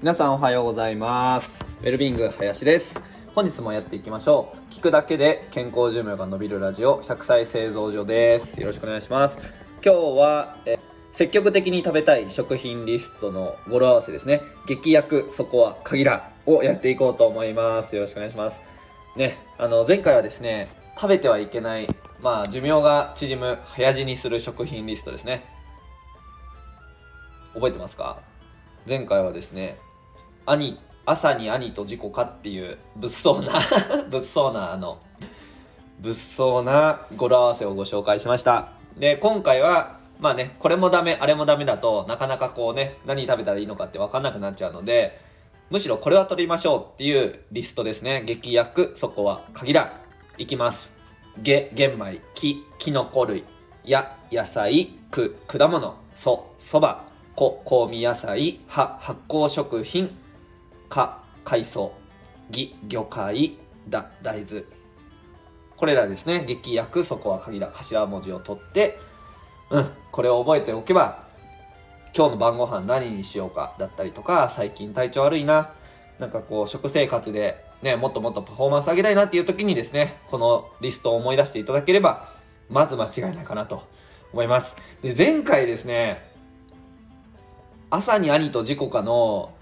皆さんおはようございます。ウェルビング林です。本日もやっていきましょう。聞くだけで健康寿命が伸びるラジオ100歳製造所です。よろしくお願いします。今日はえ積極的に食べたい食品リストの語呂合わせですね。劇薬そこは限らをやっていこうと思います。よろしくお願いします。ねあの前回はですね食べてはいけないまあ寿命が縮む早死にする食品リストですね。覚えてますか？前回はですね兄朝に兄と事故かっていう物騒な 物騒なあの物騒な語呂合わせをご紹介しました。で今回はまあねこれもダメあれもダメだとなかなかこうね何食べたらいいのかって分かんなくなっちゃうのでむしろこれは取りましょうっていうリストですね。劇薬そこは限らいきます。下玄米木きのこ類。や野菜く果物。そそば。こ香味野菜。葉発酵食品。か海藻。義魚介。だ大豆。これらですね。劇薬。そこは限ら頭文字を取って。うん。これを覚えておけば今日の晩ご飯何にしようかだったりとか最近体調悪いな。なんかこう食生活でねもっともっとパフォーマンス上げたいなっていう時にですねこのリストを思い出していただければまず間違いないかなと思います。で前回ですね朝に兄と事故かの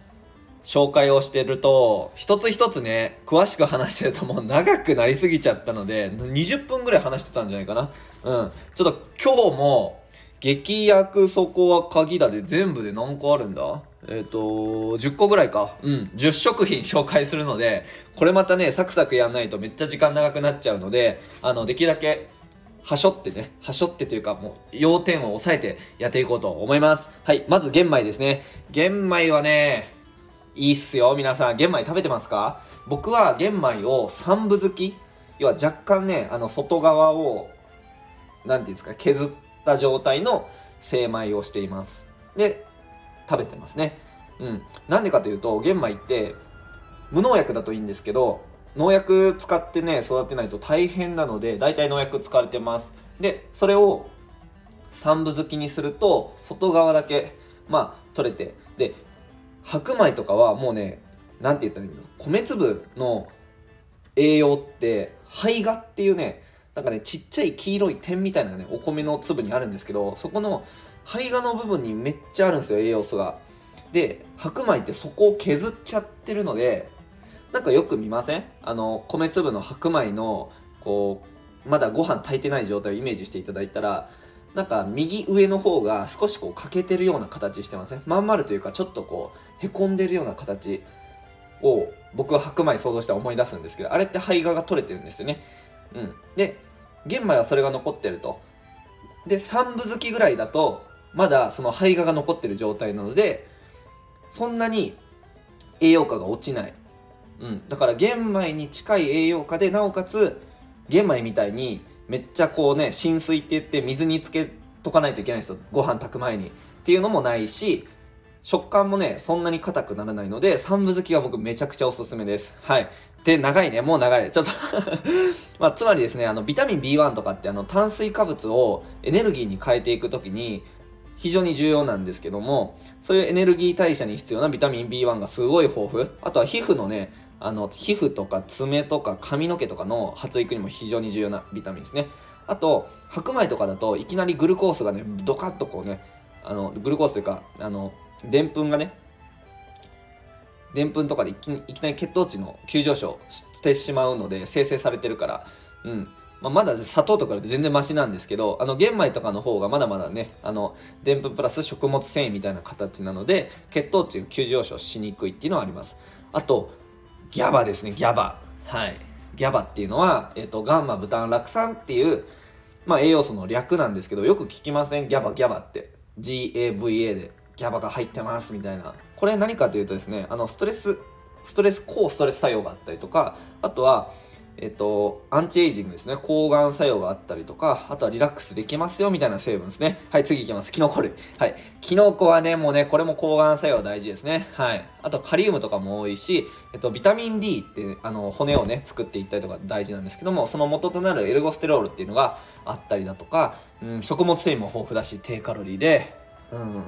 紹介をしてると一つ一つね詳しく話してるともう長くなりすぎちゃったので20分ぐらい話してたんじゃないかな。うん。ちょっと今日も劇薬そこは鍵だで全部で何個あるんだ？えっ、ー、と10個ぐらいか。うん。10食品紹介するのでこれまたねサクサクやんないとめっちゃ時間長くなっちゃうのであのできるだけはしょってね、はしょってというかもう要点を押さえてやっていこうと思います。はい、まず玄米ですね。玄米はね、いいっすよ皆さん。玄米食べてますか？僕は玄米を三分好き要は若干ねあの外側を何ていうんですか削った状態の精米をしています。で食べてますね。うん。なんでかというと玄米って無農薬だといいんですけど農薬使ってね育てないと大変なので大体農薬使われてます。でそれを三分好きにすると外側だけまあ取れてで白米とかはもうね何て言ったらいいんだ米粒の栄養って胚芽っていうねなんかねちっちゃい黄色い点みたいなねお米の粒にあるんですけどそこの胚芽の部分にめっちゃあるんですよ栄養素が。で白米ってそこを削っちゃってるのでなんかよく見ません？あの米粒の白米のこうまだご飯炊いてない状態をイメージしていただいたらなんか右上の方が少しこう欠けてるような形してません？まん丸というかちょっとこうへこんでるような形を僕は白米想像して思い出すんですけどあれって胚芽が取れてるんですよね。うん。で玄米はそれが残ってると。で3分好きぐらいだとまだその胚芽が残ってる状態なのでそんなに栄養価が落ちない、うん、だから玄米に近い栄養価でなおかつ玄米みたいにめっちゃこうね浸水って言って水につけとかないといけないんですよ。ご飯炊く前に。っていうのもないし食感もねそんなに硬くならないので三分好きが僕めちゃくちゃおすすめです。はい。で長いね。もう長い。ちょっと まあ、つまりですねあのビタミン B1 とかってあの炭水化物をエネルギーに変えていく時に非常に重要なんですけどもそういうエネルギー代謝に必要なビタミン B1 がすごい豊富。あとは皮膚のねあの皮膚とか爪とか髪の毛とかの発育にも非常に重要なビタミンですね。あと白米とかだといきなりグルコースがねドカッとこうねあのグルコースというかあのでんぷんがねでんぷんとかでいきいきなり血糖値の急上昇してしまうので生成されてるからうん。まあ、まだ砂糖とかで全然マシなんですけどあの玄米とかの方がまだまだねあのでんぷんプラス食物繊維みたいな形なので血糖値が急上昇しにくいっていうのはあります。あとギャバですねギャバ。はい。ギャバっていうのは、えーと、ガンマブタン酪酸っていう、まあ、栄養素の略なんですけどよく聞きません？ギャバギャバって。GAVA でギャバが入ってますみたいな。これ何かというとですねあのストレスストレス抗ストレス作用があったりとかあとはえっと、アンチエイジングですね。抗がん作用があったりとか、あとはリラックスできますよみたいな成分ですね。はい、次いきます。キノコ類。はい。キノコはね、もうね、これも抗がん作用大事ですね。はい。あと、カリウムとかも多いし、えっと、ビタミン D って、あの、骨をね、作っていったりとか大事なんですけども、その元となるエルゴステロールっていうのがあったりだとか、うん、食物繊維も豊富だし、低カロリーで、うん。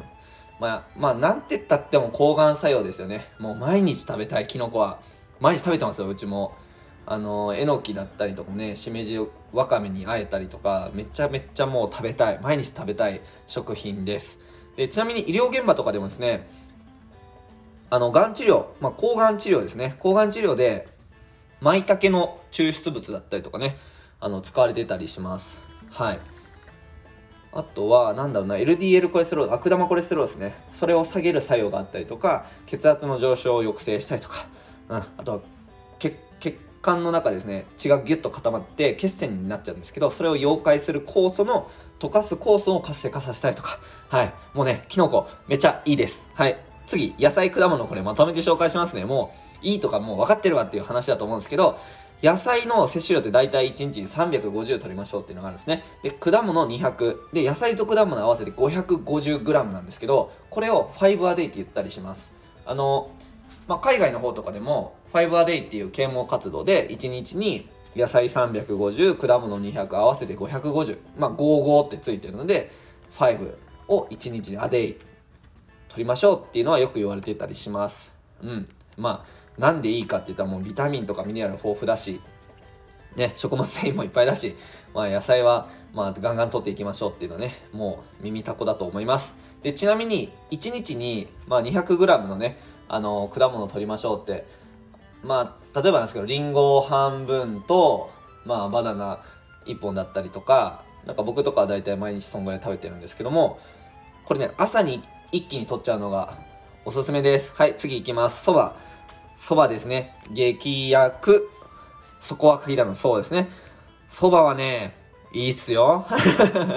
まあ、まあ、なんて言ったっても抗がん作用ですよね。もう毎日食べたいキノコは。毎日食べてますよ、うちも。あのえのきだったりとかねしめじわかめにあえたりとかめちゃめちゃもう食べたい毎日食べたい食品です。でちなみに医療現場とかでもですねあのがん治療、まあ、抗がん治療ですね。抗がん治療で舞茸の抽出物だったりとかねあの使われてたりします。はい。あとは、なんだろうな、LDL コレステロール、悪玉コレステロールですね。それを下げる作用があったりとか、血圧の上昇を抑制したりとか、うん、あとは血、血管の中ですね血がギュッと固まって血栓になっちゃうんですけどそれを溶解する酵素の溶かす酵素を活性化させたりとかはいもうねキノコめちゃいいですはい次野菜果物これまとめて紹介しますねもういいとかもう分かってるわっていう話だと思うんですけど野菜の摂取量って大体1日に350取りましょうっていうのがあるんですね。で、果物200。で、野菜と果物合わせて 550g なんですけど、これを5 a day って言ったりします。あの、まあ、海外の方とかでも5 a day っていう啓蒙活動で1日に野菜350果物200合わせて550まあ55ってついてるので5を1日に a day 取りましょうっていうのはよく言われてたりしますうんまあなんでいいかって言ったらもうビタミンとかミネラル豊富だしね、食物繊維もいっぱいだし、まあ、野菜は、まあ、ガンガン取っていきましょうっていうのね、もう耳たこだと思います。で、ちなみに、1日に、まあ、200g のね、あの果物取りましょうって。まあ例えばなんですけどりんご半分とまあバナナ1本だったりとかなんか僕とかは大体毎日そんぐらい食べてるんですけどもこれね朝に一気に取っちゃうのがおすすめです。はい次いきます。そば。そばですね。激薬。そこは限らぬそうですね。そばはねいいっすよ。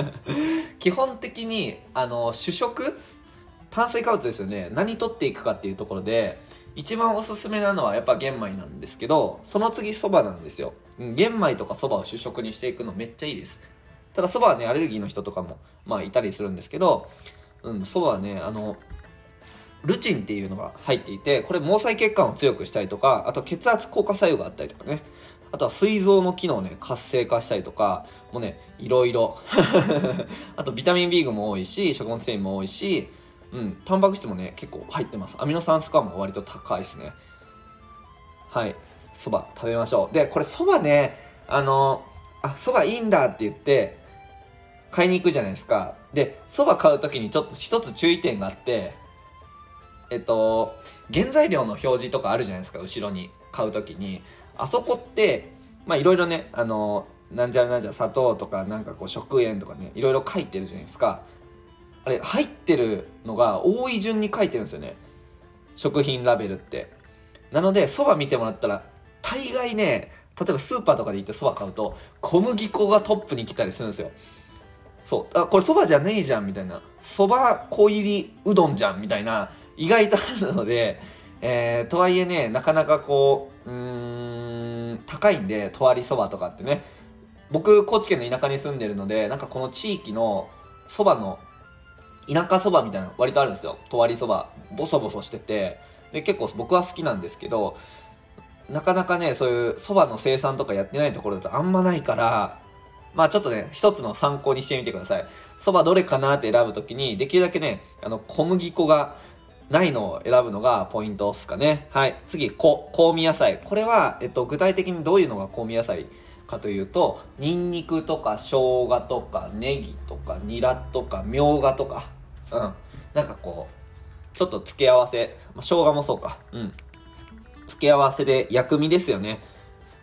基本的にあの主食炭水化物ですよね。何取っていくかっていうところで一番おすすめなのはやっぱ玄米なんですけどその次そばなんですよ。玄米とかそばを主食にしていくのめっちゃいいです。ただそばはねアレルギーの人とかもまあいたりするんですけどうんはねあのルチンっていうのが入っていてこれ毛細血管を強くしたりとかあと血圧効果作用があったりとかね。あとは膵臓の機能をね活性化したりとかもうねいろいろ。あとビタミン B 群も多いし食物繊維も多いしうんタンパク質もね結構入ってます。アミノ酸スコアも割と高いですね。はい。そば食べましょう。でこれそばねあのあそばいいんだって言って買いに行くじゃないですか。でそば買う時にちょっと一つ注意点があってえっと原材料の表示とかあるじゃないですか後ろに。買う時に。あそこってまあいろいろねあのなんじゃらなんじゃ砂糖とかなんかこう食塩とかねいろいろ書いてるじゃないですか。あれ入ってるのが多い順に書いてるんですよね。食品ラベルって。なのでそば見てもらったら大概ね例えばスーパーとかで行ってそば買うと小麦粉がトップに来たりするんですよ。そう。あこれそばじゃねえじゃんみたいな。そば粉入りうどんじゃんみたいな意外とあるので、えー、とはいえねなかなかこううん高いんでとわりそばとかってね。僕高知県の田舎に住んでるのでなんかこの地域のそばの田舎そばみたいな割とあるんですよ。とわりそば。ボソボソしてて。で結構僕は好きなんですけどなかなかねそういうそばの生産とかやってないところだとあんまないからまあちょっとね一つの参考にしてみてください。そばどれかなって選ぶ時にできるだけねあの小麦粉がないのを選ぶのがポイントですかね。はい。次こ香味野菜。これは、えっと、具体的にどういうのが香味野菜かというとニンニクとか生姜とかネギとかニラとかみょうがとか。うん。なんかこうちょっと付け合わせ、まあ、生姜もそうか。うん。付け合わせで薬味ですよね。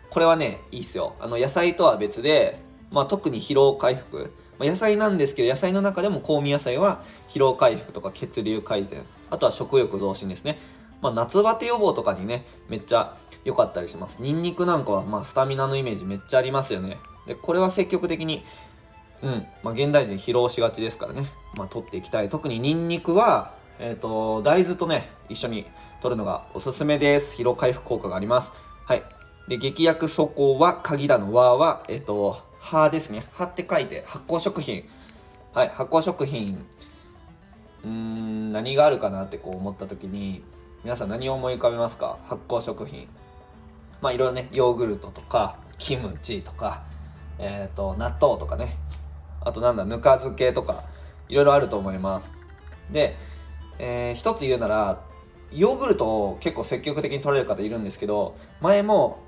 これはねいいっすよ。あの野菜とは別で、まあ、特に疲労回復、まあ、野菜なんですけど野菜の中でも香味野菜は疲労回復とか血流改善。あとは食欲増進ですね。まあ、夏バテ予防とかにねめっちゃ良かったりします。ニンニクなんかはまあスタミナのイメージめっちゃありますよね。でこれは積極的にうん。まあ、現代人疲労しがちですからね、まあ、取っていきたい。特にニンニクは、えーと、大豆とね一緒に取るのがおすすめです。疲労回復効果があります。はい。で劇薬素行は鍵だの和はえっと葉ですね。葉って書いて発酵食品。はい。発酵食品。うん何があるかなってこう思った時に皆さん何を思い浮かべますか？発酵食品。まあいろいろねヨーグルトとかキムチとかえっ、と納豆とかね。あとなんだぬか漬けとかいろいろあると思います。で、えー一つ言うならヨーグルトを結構積極的に取れる方いるんですけど前も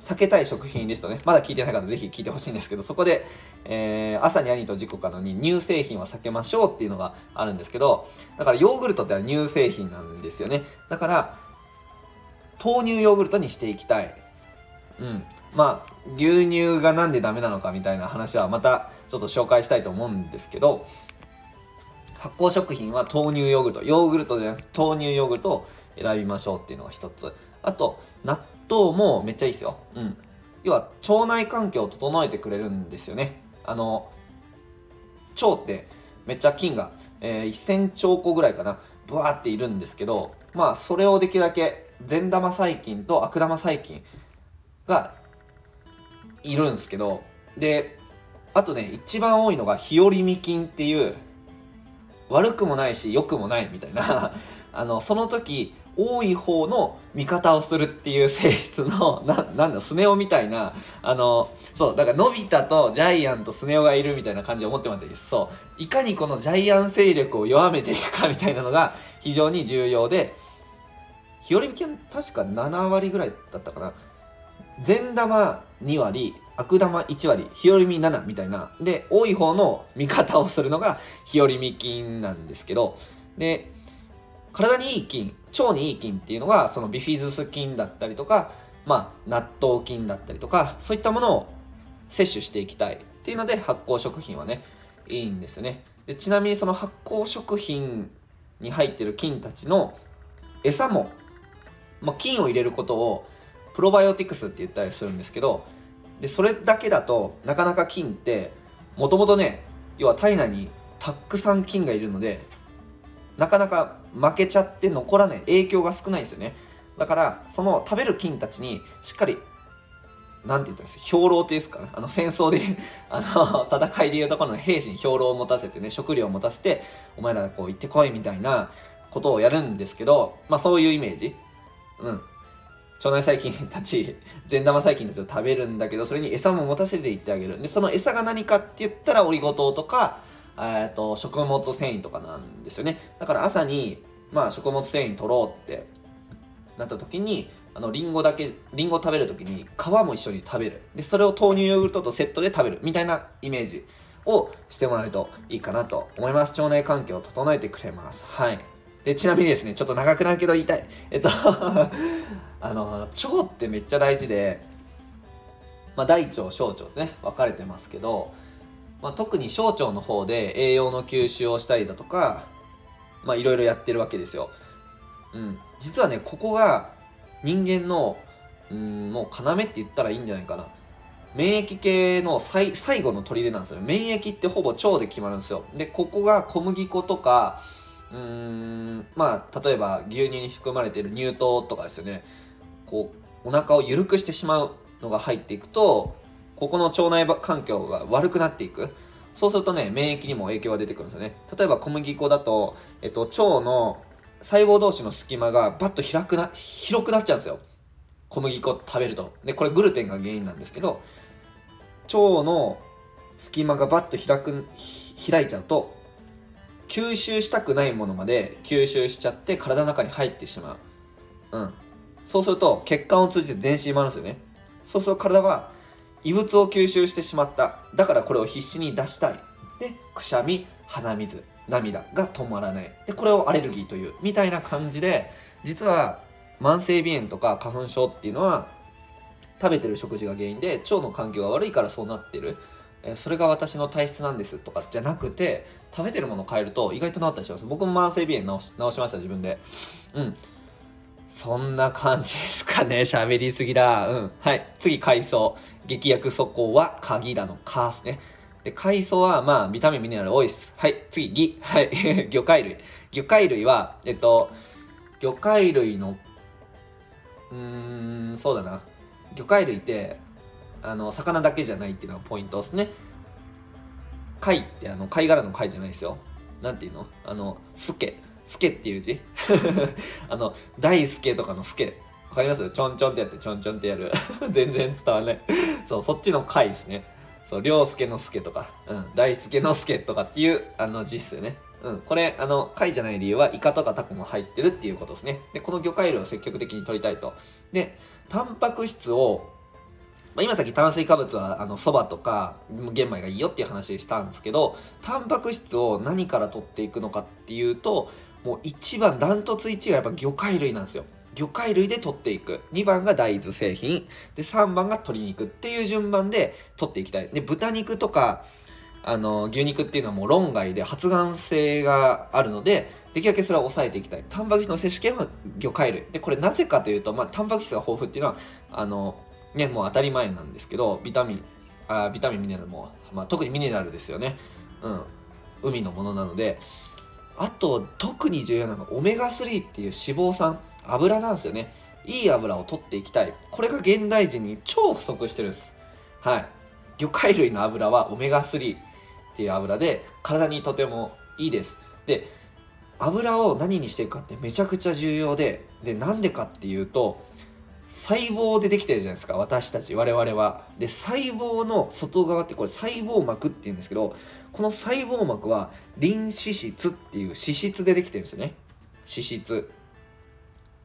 避けたい食品リストねまだ聞いてない方ぜひ聞いてほしいんですけどそこで、えー朝に兄と事故かのに乳製品は避けましょうっていうのがあるんですけどだからヨーグルトっては乳製品なんですよね。だから豆乳ヨーグルトにしていきたい。うん。まあ牛乳がなんでダメなのかみたいな話はまたちょっと紹介したいと思うんですけど発酵食品は豆乳ヨーグルト。ヨーグルトじゃなくて豆乳ヨーグルトを選びましょうっていうのが一つ。あと納豆もめっちゃいいですよ。うん。要は腸内環境を整えてくれるんですよね。あの腸ってめっちゃ菌が、えー1000兆個ぐらいかな。ブワーっているんですけどまあそれをできるだけ善玉細菌と悪玉細菌がいるんですけどであとね一番多いのが日和見菌っていう悪くもないし良くもないみたいな あのその時多い方の味方をするっていう性質のななんだスネ夫みたいなあのそうだからのび太とジャイアンとスネ夫がいるみたいな感じを思ってもらっていいです。そういかにこのジャイアン勢力を弱めていくかみたいなのが非常に重要で日和見菌確か7割ぐらいだったかな。善玉2割悪玉1割日和見7みたいな。で多い方の味方をするのが日和見菌なんですけど。で体にいい菌腸にいい菌っていうのがそのビフィズス菌だったりとかまあ納豆菌だったりとかそういったものを摂取していきたいっていうので発酵食品はねいいんですね。でちなみにその発酵食品に入ってる菌たちの餌も、まあ、菌を入れることをプロバイオティクスって言ったりするんですけどでそれだけだとなかなか菌ってもともとね要は体内にたくさん菌がいるのでなかなか負けちゃって残らない影響が少ないんですよね。だからその食べる菌たちにしっかりなんて言ったんですか兵糧っていうんですかね。あの戦争で あの戦いでいうところの兵士に兵糧を持たせてね食料を持たせてお前らこう行ってこいみたいなことをやるんですけどまあそういうイメージ。うん。腸内細菌たち善玉細菌たちを食べるんだけどそれに餌も持たせていってあげる。でその餌が何かって言ったらオリゴ糖とかえーと食物繊維とかなんですよね。だから朝に、まあ、食物繊維取ろうってなった時にあのリンゴだけリンゴ食べる時に皮も一緒に食べる。でそれを豆乳ヨーグルトとセットで食べるみたいなイメージをしてもらえるといいかなと思います。腸内環境を整えてくれます。はい。でちなみにですねちょっと長くなるけど言いたい。えっと あの腸ってめっちゃ大事で、まあ、大腸小腸ってね分かれてますけど、まあ、特に小腸の方で栄養の吸収をしたりだとかまあいろいろやってるわけですよ、うん、実はねここが人間のうんもう要って言ったらいいんじゃないかな。免疫系の最後の砦なんですよ免疫ってほぼ腸で決まるんですよ。でここが小麦粉とかうんまあ例えば牛乳に含まれている乳糖とかですよね。こうお腹を緩くしてしまうのが入っていくとここの腸内環境が悪くなっていく。そうするとね免疫にも影響が出てくるんですよね。例えば小麦粉だと、えっと、腸の細胞同士の隙間がバッと開くな広くなっちゃうんですよ。小麦粉食べると。でこれグルテンが原因なんですけど腸の隙間がバッと開く開いちゃうと吸収したくないものまで吸収しちゃって体の中に入ってしまう。うん。そうすると血管を通じて全身回るんですよね。そうすると体は異物を吸収してしまった。だからこれを必死に出したい。でくしゃみ鼻水涙が止まらない。でこれをアレルギーというみたいな感じで実は慢性鼻炎とか花粉症っていうのは食べてる食事が原因で腸の環境が悪いからそうなってる。えそれが私の体質なんですとかじゃなくて食べてるもの変えると意外と治ったりします。僕も慢性鼻炎治し治しました自分で。うん。そんな感じですかね。喋りすぎだ。うん。はい。次海藻。劇薬素行は鍵だのカースね。で海藻はまあビタミンミネラル多いです。はい。次ギ。はい。魚介類。魚介類はえっと魚介類のうーんそうだな。魚介類ってあの魚だけじゃないっていうのがポイントですね。貝ってあの貝殻の貝じゃないですよ。なんていうの？あのスケ。スケっていう字。あの大輔とかの助。わかります？ちょんちょんってやってちょんちょんってやる。全然伝わんない。そうそっちの貝ですね。そう涼介の助とか、うん、大輔の助とかっていうあの字っすよね。うん、これ、あの、貝じゃない理由は、イカとかタコも入ってるっていうことですね。で、この魚介類を積極的に取りたいと。で、タンパク質をまあ、今さっき炭水化物はあの蕎麦とか玄米がいいよっていう話したんですけどタンパク質を何から取っていくのかっていうともう一番ダントツ1がやっぱ魚介類なんですよ。魚介類で取っていく。2番が大豆製品。で3番が鶏肉っていう順番で取っていきたい。で豚肉とかあの牛肉っていうのはもう論外で発がん性があるのでできるだけそれは抑えていきたい。タンパク質の摂取権は魚介類。でこれなぜかというと、まあ、タンパク質が豊富っていうのはあのね、もう当たり前なんですけど、ビタミン、あビタミン、ミネラルも、まあ、特にミネラルですよね。うん。海のものなので、あと、特に重要なのが、オメガ3っていう脂肪酸、油なんですよね。いい油を取っていきたい。これが現代人に超不足してるんです。はい。魚介類の油はオメガ3っていう油で、体にとてもいいです。で、油を何にしていくかってめちゃくちゃ重要で、で、なんでかっていうと、細胞でできてるじゃないですか私たち我々は。で細胞の外側ってこれ細胞膜っていうんですけどこの細胞膜はリン脂質っていう脂質でできてるんですよね。脂質。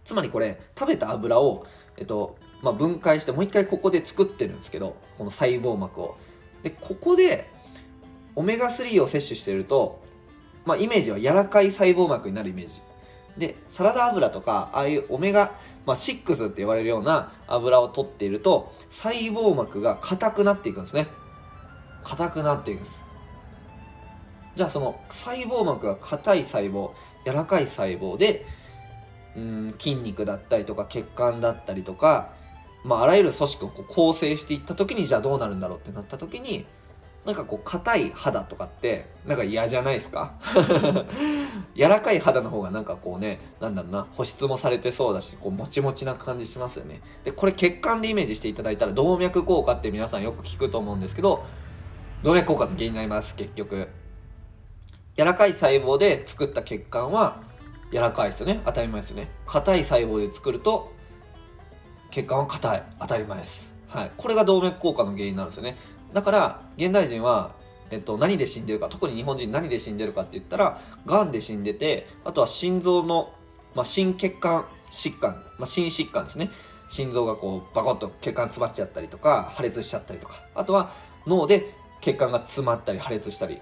つまりこれ食べた油を、えっとまあ、分解してもう一回ここで作ってるんですけどこの細胞膜を。でここでオメガ3を摂取してると、まあ、イメージは柔らかい細胞膜になるイメージ。でサラダ油とかああいうオメガまあ、6って言われるような油を取っていると細胞膜が硬くなっていくんですね。硬くなっていくんです。じゃあその細胞膜が硬い細胞柔らかい細胞でうん筋肉だったりとか血管だったりとか、まあ、あらゆる組織をこう構成していった時にじゃあどうなるんだろうってなった時になんかこう硬い肌とかってなんか嫌じゃないですか？柔らかい肌の方がなんかこうねなんだろうな保湿もされてそうだしこうもちもちな感じしますよね。でこれ血管でイメージしていただいたら動脈硬化って皆さんよく聞くと思うんですけど動脈硬化の原因になります結局。柔らかい細胞で作った血管は柔らかいですよね。当たり前ですよね。硬い細胞で作ると血管は硬い。当たり前です。はい。これが動脈硬化の原因になるんですよね。だから現代人は、えっと、何で死んでるか特に日本人何で死んでるかって言ったらがんで死んでてあとは心臓の、まあ、心血管疾患、まあ、心疾患ですね。心臓がこうバコッと血管詰まっちゃったりとか破裂しちゃったりとか。あとは脳で血管が詰まったり破裂したり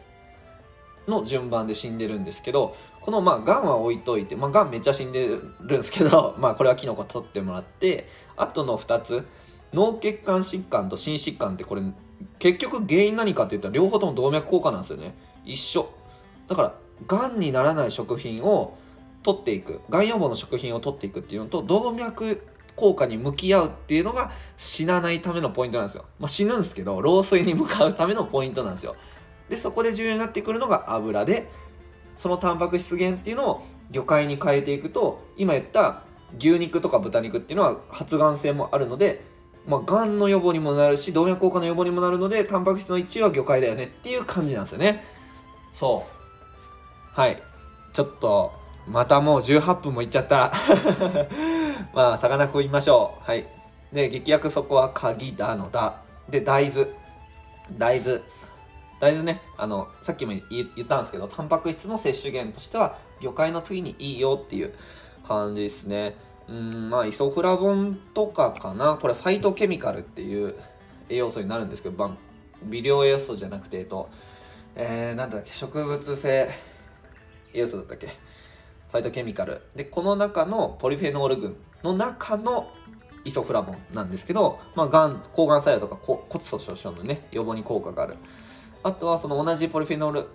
の順番で死んでるんですけどこのまあがんは置いといてまあがんめっちゃ死んでるんですけど まあこれはキノコ取ってもらってあとの2つ脳血管疾患と心疾患ってこれ結局原因何かって言ったら両方とも動脈硬化なんですよね。一緒。だからがんにならない食品を取っていく。がん予防の食品を取っていくっていうのと動脈硬化に向き合うっていうのが死なないためのポイントなんですよ、まあ、死ぬんですけど老衰に向かうためのポイントなんですよ。でそこで重要になってくるのが油でそのタンパク質源っていうのを魚介に変えていくと今言った牛肉とか豚肉っていうのは発がん性もあるのでまあ、がんの予防にもなるし動脈硬化の予防にもなるのでタンパク質の1位は魚介だよねっていう感じなんですよね。そう。はい。ちょっとまたもう18分もいっちゃった。まあ魚食いましょう。はい。で激薬そこは鍵だのだ。で大豆。大豆。大豆ね。あのさっきも言ったんですけどタンパク質の摂取源としては魚介の次にいいよっていう感じですね。うんまあイソフラボンとかかな。これファイトケミカルっていう栄養素になるんですけど微量栄養素じゃなくてえっとえー、なんだっけ植物性栄養素だったっけ？ファイトケミカル。でこの中のポリフェノール群の中のイソフラボンなんですけど、まあ、がん抗がん作用とか骨粗しょう症のね予防に効果がある。あとはその同じポリフェノール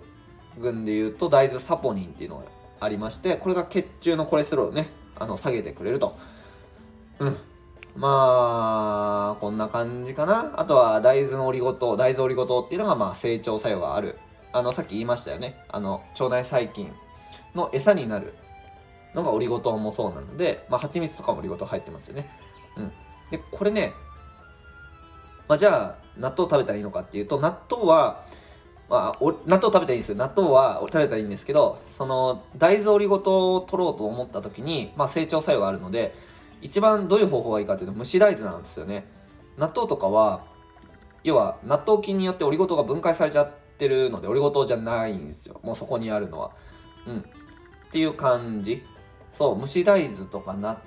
群でいうと大豆サポニンっていうのがありましてこれが血中のコレステロールねあの下げてくれると。うん。まあ、こんな感じかな。あとは大豆のオリゴ糖、大豆オリゴ糖っていうのがまあ成長作用がある。あの、さっき言いましたよね。あの、腸内細菌の餌になるのがオリゴ糖もそうなので、まあ、蜂蜜とかもオリゴ糖入ってますよね。うん。で、これね、まあ、じゃあ納豆食べたらいいのかっていうと納豆はまあ、お納豆食べたらいいんですよ。納豆は食べたらいいんですけどその大豆オリゴ糖を取ろうと思った時に、まあ、成長作用があるので一番どういう方法がいいかというと蒸し大豆なんですよね。納豆とかは要は納豆菌によってオリゴ糖が分解されちゃってるのでオリゴ糖じゃないんですよ。もうそこにあるのは。うん。っていう感じ。そう蒸し大豆とか納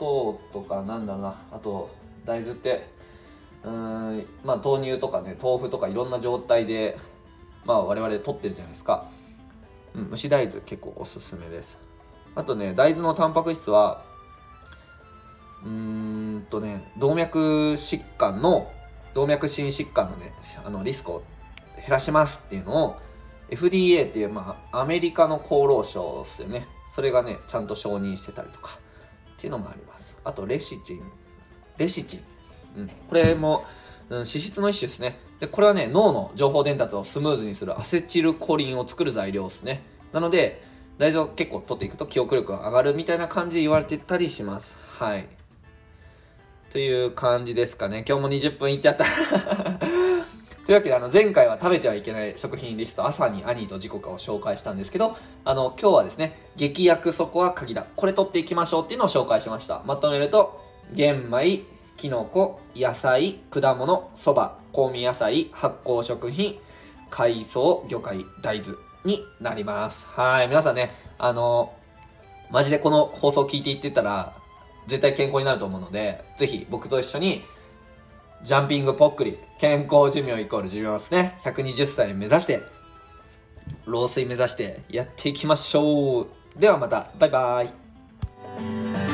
豆とかなんだろうな。あと大豆ってうーんまあ豆乳とかね豆腐とかいろんな状態でまあ我々取ってるじゃないですか、うん、蒸し大豆結構おすすめです。あとね大豆のタンパク質はうーんとね動脈疾患の動脈心疾患のねあのリスクを減らしますっていうのを FDA っていう、まあ、アメリカの厚労省ですよね。それがねちゃんと承認してたりとかっていうのもあります。あとレシチン。レシチン、うん、これも、うん、脂質の一種ですね。でこれはね脳の情報伝達をスムーズにするアセチルコリンを作る材料ですね。なので大豆を結構取っていくと記憶力が上がるみたいな感じで言われてたりします。はい。という感じですかね。今日も20分いっちゃった。というわけであの前回は食べてはいけない食品リスト朝に兄と時刻を紹介したんですけどあの今日はですね激薬そこは鍵だ。これ取っていきましょうっていうのを紹介しました。まとめると玄米きのこ野菜果物そば香味野菜発酵食品海藻魚介大豆になりますはい皆さんねあのマジでこの放送聞いていってたら絶対健康になると思うのでぜひ僕と一緒にジャンピングぽっくり、健康寿命イコール寿命ですね。120歳目指して、老衰目指してやっていきましょう。ではまた、バイバイ。